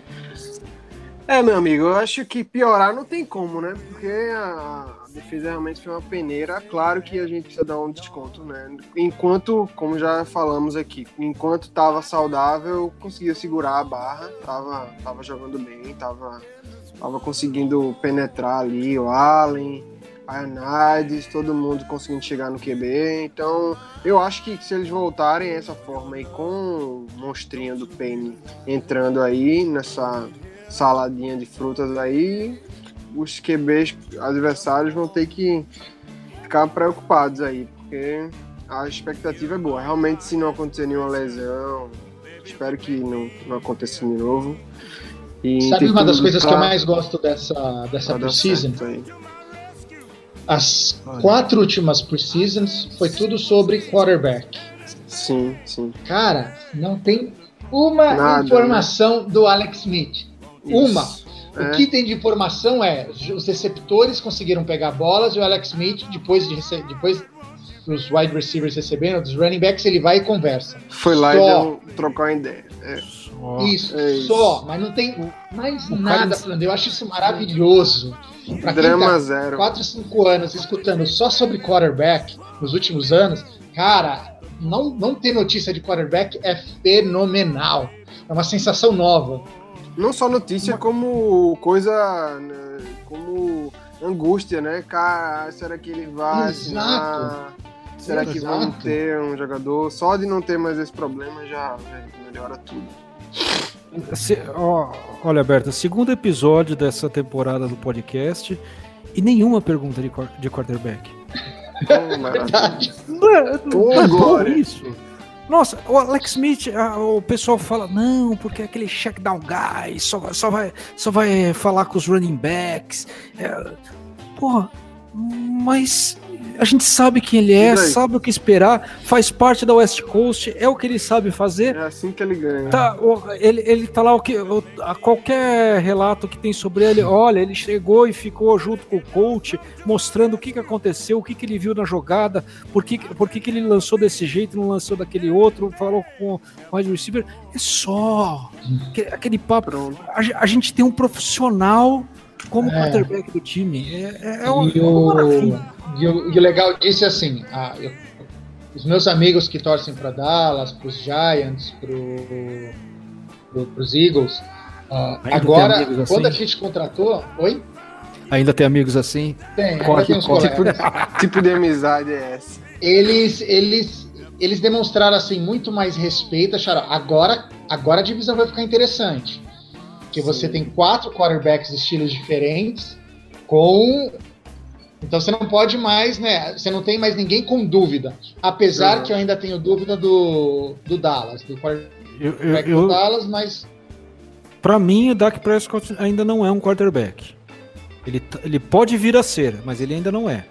[SPEAKER 4] é, meu amigo, eu acho que piorar não tem como, né? Porque a defesa realmente foi uma peneira. Claro que a gente precisa dar um desconto, né? Enquanto, como já falamos aqui, enquanto estava saudável, conseguia segurar a barra, tava, tava jogando bem, tava, tava conseguindo penetrar ali o Allen, a Anades, todo mundo conseguindo chegar no QB. Então, eu acho que se eles voltarem essa forma aí com o monstrinho do Penny entrando aí nessa saladinha de frutas aí, os QBs adversários vão ter que ficar preocupados aí, porque a expectativa é boa. Realmente, se não acontecer nenhuma lesão, espero que não, não aconteça de novo.
[SPEAKER 2] E Sabe uma das coisas pra... que eu mais gosto dessa, dessa preseason? As quatro últimas preseasons foi tudo sobre quarterback.
[SPEAKER 4] Sim, sim.
[SPEAKER 2] Cara, não tem uma Nada, né? informação né? do Alex Smith. Isso. Uma. O é. que tem de informação é os receptores conseguiram pegar bolas e o Alex Smith, depois de depois dos wide receivers recebendo, dos running backs, ele vai e conversa.
[SPEAKER 4] Foi lá só. e a ideia. É.
[SPEAKER 2] Isso, é isso, só, mas não tem mais o nada cara... falando. Eu acho isso maravilhoso. Pra
[SPEAKER 4] Drama tá zero.
[SPEAKER 2] 4, 5 anos escutando só sobre quarterback nos últimos anos, cara, não, não ter notícia de quarterback é fenomenal. É uma sensação nova.
[SPEAKER 4] Não só notícia, como coisa. Né, como angústia, né? Cara, será que ele vai Exato. assinar? Será Exato. que vamos ter um jogador? Só de não ter mais esse problema já, já melhora tudo.
[SPEAKER 3] Se, ó, olha, Berta, segundo episódio dessa temporada do podcast e nenhuma pergunta de, de quarterback.
[SPEAKER 2] Oh, Verdade.
[SPEAKER 3] Não, não é bom isso. Nossa, o Alex Smith, o pessoal fala, não, porque é aquele check down guy, só, só, vai, só vai falar com os running backs. É, porra, mas a gente sabe quem ele é, sabe o que esperar, faz parte da West Coast, é o que ele sabe fazer.
[SPEAKER 4] É assim que ele ganha.
[SPEAKER 3] Tá, ele, ele tá lá, o que, a qualquer relato que tem sobre ele, olha, ele chegou e ficou junto com o coach, mostrando o que, que aconteceu, o que, que ele viu na jogada, por que, por que, que ele lançou desse jeito, não lançou daquele outro, falou com o wide receiver. É só aquele papo. A, a gente tem um profissional como é. quarterback do time. É, é, é uma,
[SPEAKER 2] e, o, e, o, e o legal disso é assim: a, eu, os meus amigos que torcem para Dallas, para os Giants, para pro, os Eagles, uh, agora, assim? quando a gente contratou. Oi?
[SPEAKER 3] Ainda tem amigos assim?
[SPEAKER 2] Tem, corre, tem corre.
[SPEAKER 4] Tipo, [laughs] tipo de amizade é essa?
[SPEAKER 2] Eles, eles, eles demonstraram assim muito mais respeito. Acharam, agora, agora a divisão vai ficar interessante que você tem quatro quarterbacks de estilos diferentes, com. Então você não pode mais, né? Você não tem mais ninguém com dúvida. Apesar uhum. que eu ainda tenho dúvida do, do Dallas, do quarterback eu, eu, do Dallas, mas.
[SPEAKER 3] Para mim, o Dak Prescott ainda não é um quarterback. Ele, ele pode vir a ser, mas ele ainda não é.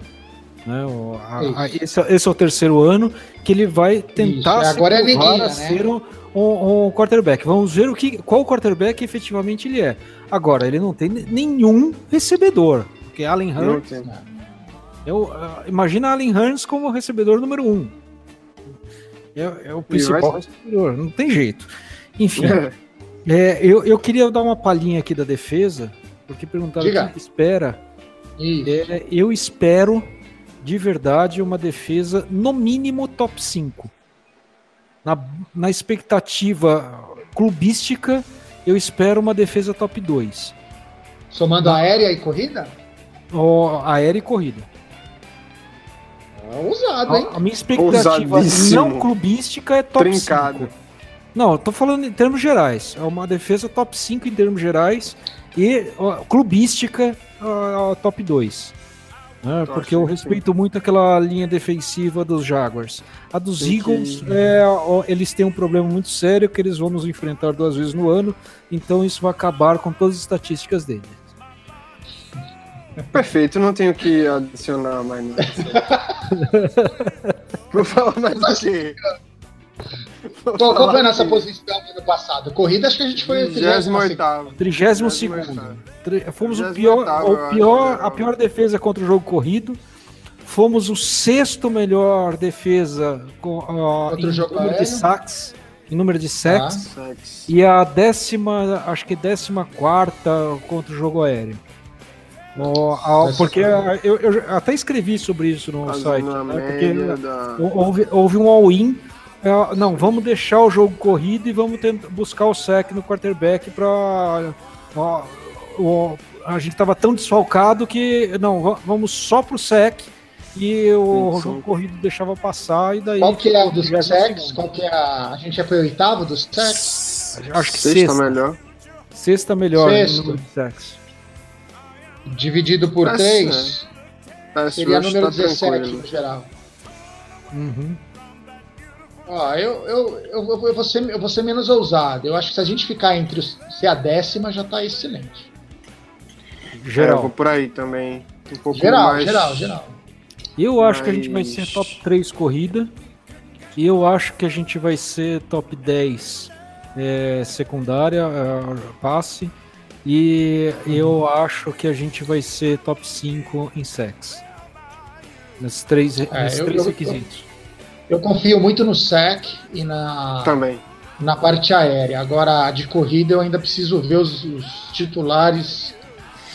[SPEAKER 3] Né? O, a, a, esse, esse, é o terceiro ano que ele vai tentar
[SPEAKER 2] Isso. Agora
[SPEAKER 3] se
[SPEAKER 2] é a né?
[SPEAKER 3] ser um, um, um, quarterback. Vamos ver o que, qual quarterback efetivamente ele é. Agora, ele não tem nenhum recebedor, porque Allen Hurts. Eu, uh, imagina Allen Hurts como recebedor número um. É, é o principal recebedor, não tem jeito. Enfim, [laughs] é, eu, eu queria dar uma palhinha aqui da defesa, porque perguntaram o que espera. É, eu espero de verdade uma defesa no mínimo top 5. Na, na expectativa clubística, eu espero uma defesa top 2.
[SPEAKER 2] Somando aérea e corrida?
[SPEAKER 3] Oh, aérea e corrida.
[SPEAKER 2] É ousado, hein?
[SPEAKER 3] A, a minha expectativa não clubística é top Trincado. 5. Não, eu tô falando em termos gerais. É uma defesa top 5 em termos gerais e ó, clubística ó, top 2. Né? Porque eu respeito muito aquela linha defensiva dos Jaguars. A dos Tem Eagles, que... é, ó, eles têm um problema muito sério que eles vão nos enfrentar duas vezes no ano, então isso vai acabar com todas as estatísticas deles.
[SPEAKER 4] Perfeito, não tenho que adicionar mais nada. [laughs] Vou falar mais do que.
[SPEAKER 2] Qual, foi a nossa posição no ano passado? Corrida, acho que a gente foi
[SPEAKER 4] 38.
[SPEAKER 3] 32. Fomos o pior, o pior, a pior defesa contra o jogo corrido. Fomos o sexto melhor defesa com, uh, em número aéreo. de sacks, em número de sacks. Ah. E a décima, acho que décima quarta contra o jogo aéreo. Oh, porque eu, eu, até escrevi sobre isso no site. Né? Porque da... houve, houve um all-in. É, não, vamos deixar o jogo corrido e vamos tentar buscar o sec no quarterback para. a gente estava tão desfalcado que. Não, vamos só pro sec e o sim, sim. jogo corrido deixava passar e daí.
[SPEAKER 2] Qual que é o dos secs? Qual que é a. A gente já foi oitavo dos secs?
[SPEAKER 3] Acho que sexta, sexta melhor. Sexta melhor
[SPEAKER 2] Sexto. número de secs. Dividido por 3 é. seria número tá 17 no geral.
[SPEAKER 3] Uhum.
[SPEAKER 2] Ó, eu, eu, eu, eu, vou ser, eu vou ser menos ousado. Eu acho que se a gente ficar entre os, ser a décima já tá excelente.
[SPEAKER 4] Geral. É, eu vou por aí também. Um pouco
[SPEAKER 2] geral,
[SPEAKER 4] mais...
[SPEAKER 2] geral, geral.
[SPEAKER 3] Eu acho que a gente vai ser top 3 corrida. E eu acho que a gente vai ser top 10 é, secundária, é, passe. E eu acho que a gente vai ser top 5 em sex. Nesses três, é, nesses eu, três eu, requisitos.
[SPEAKER 2] Eu, eu, confio muito no SEC e na.
[SPEAKER 4] Também.
[SPEAKER 2] Na parte aérea. Agora, de corrida, eu ainda preciso ver os, os titulares.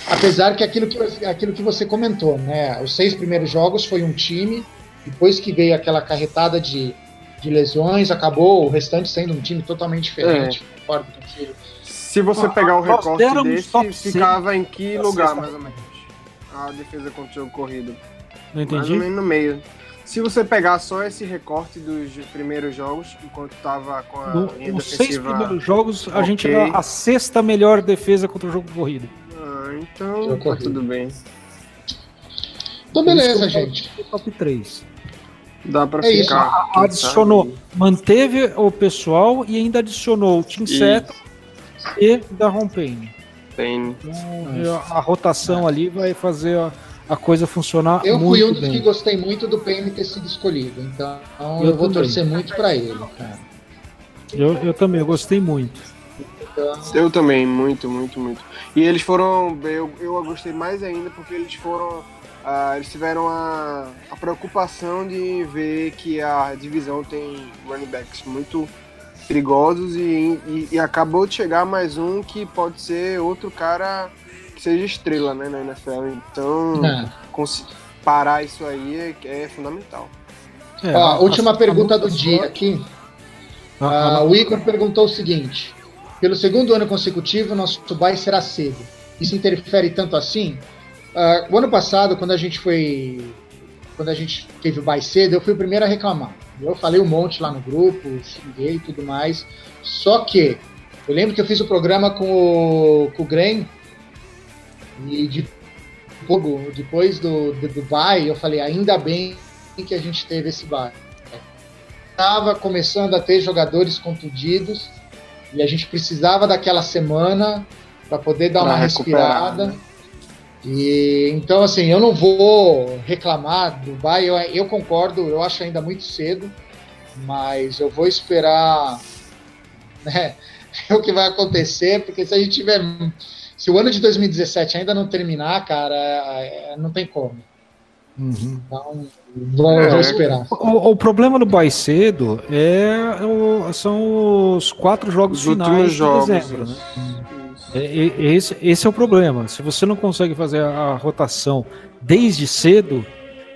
[SPEAKER 2] Apesar que aquilo que, aquilo que você comentou, né? Os seis primeiros jogos foi um time, depois que veio aquela carretada de, de lesões, acabou o restante sendo um time totalmente diferente. É. Concordo contigo.
[SPEAKER 4] Se você pegar o recorte desse, ficava em que lugar, mais ou menos? A defesa contra o jogo corrido.
[SPEAKER 3] Não entendi.
[SPEAKER 4] Mais ou menos no meio. Se você pegar só esse recorte dos primeiros jogos, enquanto tava com a
[SPEAKER 3] no, linha Os seis primeiros jogos, a gente era a sexta melhor defesa contra o jogo corrido.
[SPEAKER 4] Ah, então tá tudo bem.
[SPEAKER 2] Então beleza, gente.
[SPEAKER 3] Top 3.
[SPEAKER 4] Dá pra é ficar.
[SPEAKER 3] Isso. Adicionou, manteve o pessoal e ainda adicionou o Team Seto e da Rompane.
[SPEAKER 4] Tem.
[SPEAKER 3] Então, a rotação ali vai fazer a, a coisa funcionar
[SPEAKER 2] eu
[SPEAKER 3] muito bem.
[SPEAKER 2] Eu fui um dos
[SPEAKER 3] bem.
[SPEAKER 2] que gostei muito do Payne ter sido escolhido, então eu, eu vou também. torcer muito para ele, cara.
[SPEAKER 3] Eu, eu também, eu gostei muito.
[SPEAKER 4] Então... Eu também, muito, muito, muito. E eles foram, eu, eu gostei mais ainda porque eles foram, uh, eles tiveram a, a preocupação de ver que a divisão tem running backs muito perigosos e, e, e, acabou de chegar mais um que pode ser outro cara que seja estrela né, na NFL. Então, é. parar isso aí é, é fundamental.
[SPEAKER 2] É, Ó, a, última a, pergunta do dia aqui. Uh, o Igor perguntou o seguinte: pelo segundo ano consecutivo, nosso buy será cedo. Isso interfere tanto assim? Uh, o ano passado, quando a gente foi. Quando a gente teve o buy cedo, eu fui o primeiro a reclamar. Eu falei um monte lá no grupo, xinguei e tudo mais. Só que eu lembro que eu fiz o programa com o, com o Gren e de, depois do, do Dubai eu falei, ainda bem que a gente teve esse bar. Estava começando a ter jogadores contundidos e a gente precisava daquela semana para poder dar pra uma respirada. Né? E então assim, eu não vou reclamar do Bay, eu, eu concordo, eu acho ainda muito cedo, mas eu vou esperar [laughs] né, o que vai acontecer, porque se a gente tiver se o ano de 2017 ainda não terminar, cara, é, é, não tem como. Uhum. Então, vamos, é, esperar.
[SPEAKER 3] O, o, problema do Bay cedo é, o, são os quatro jogos os finais de jogos, dezembro. Né? É, esse, esse é o problema. Se você não consegue fazer a rotação desde cedo,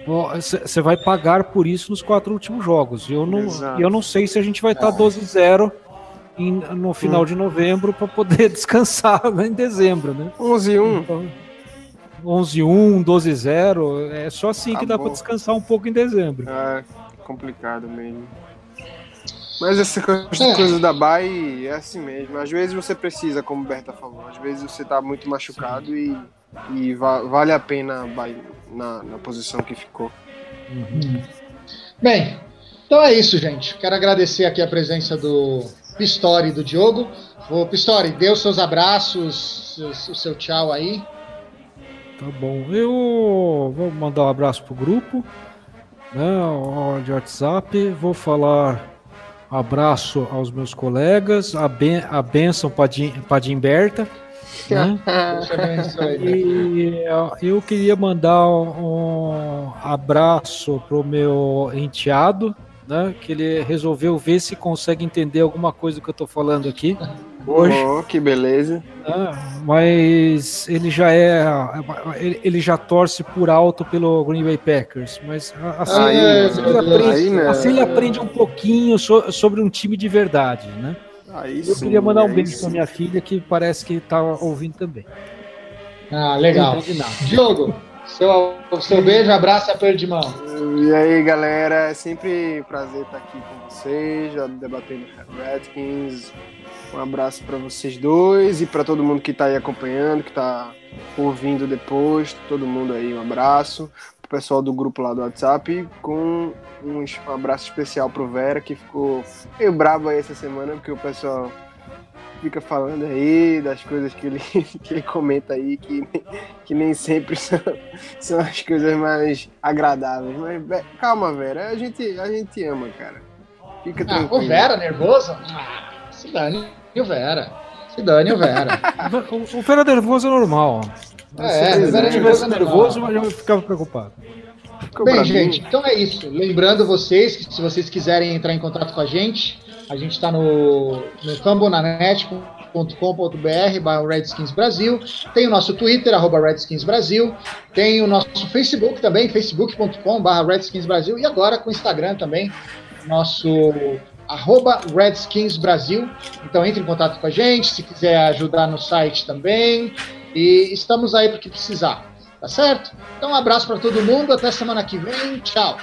[SPEAKER 3] você vai pagar por isso nos quatro últimos jogos. Eu não, eu não sei se a gente vai estar tá 12-0 em, no final hum. de novembro para poder [laughs] descansar em dezembro, né?
[SPEAKER 4] 11 1. Então,
[SPEAKER 3] 11 1, 12 0, é só assim tá que dá para descansar um pouco em dezembro.
[SPEAKER 4] É complicado mesmo. Mas essa coisa, é. coisa da BAE é assim mesmo. Às vezes você precisa, como o Berta falou, às vezes você tá muito machucado e, e va vale a pena a BAE na, na posição que ficou.
[SPEAKER 2] Uhum. Bem, então é isso, gente. Quero agradecer aqui a presença do Pistori do Diogo. Ô, Pistori, dê os seus abraços, o seu tchau aí.
[SPEAKER 3] Tá bom. Eu vou mandar um abraço pro grupo, né, de WhatsApp. Vou falar abraço aos meus colegas, a, ben, a benção para Dimberta. Né? [laughs] e eu queria mandar um abraço pro meu enteado, né? Que ele resolveu ver se consegue entender alguma coisa do que eu tô falando aqui hoje.
[SPEAKER 4] Oh, que beleza.
[SPEAKER 3] Né? Mas ele já é. Ele, já torce por alto pelo Green Bay Packers. Mas assim, aí, ele, aprende, assim ele aprende um pouquinho so, sobre um time de verdade, né? Aí eu sim, queria mandar um beijo para minha filha que parece que tá ouvindo também.
[SPEAKER 2] Ah, legal. Diogo, seu, seu beijo, abraço e aperto de mão.
[SPEAKER 4] E aí, galera, é sempre um prazer estar aqui com vocês, já debatendo Redskins. Um abraço para vocês dois e para todo mundo que está aí acompanhando, que está ouvindo depois, todo mundo aí, um abraço. O pessoal do grupo lá do WhatsApp, com um abraço especial pro Vera, que ficou meio bravo aí essa semana, porque o pessoal fica falando aí das coisas que ele, [laughs] que ele comenta aí, que, que nem sempre são, são as coisas mais agradáveis. Mas calma, Vera, a gente, a gente ama, cara. Fica tranquilo.
[SPEAKER 2] Ah, o Vera, nervoso? Ah, se dane o Vera. Se dane o Vera. [laughs]
[SPEAKER 3] o, Vera nervoso é normal.
[SPEAKER 2] É, se ele tivesse
[SPEAKER 3] nervoso, eu ficava preocupado.
[SPEAKER 2] Bem, gente, então é isso. Lembrando vocês que se vocês quiserem entrar em contato com a gente, a gente está no, no fambonanet.com.br barra Redskins Brasil. Tem o nosso Twitter, arroba Redskins Brasil. Tem o nosso Facebook também, facebook.com barra Redskins Brasil. E agora com o Instagram também, nosso arroba Redskins Brasil. Então entre em contato com a gente, se quiser ajudar no site também. E estamos aí para que precisar. Tá certo? Então um abraço para todo mundo, até semana que vem. Tchau.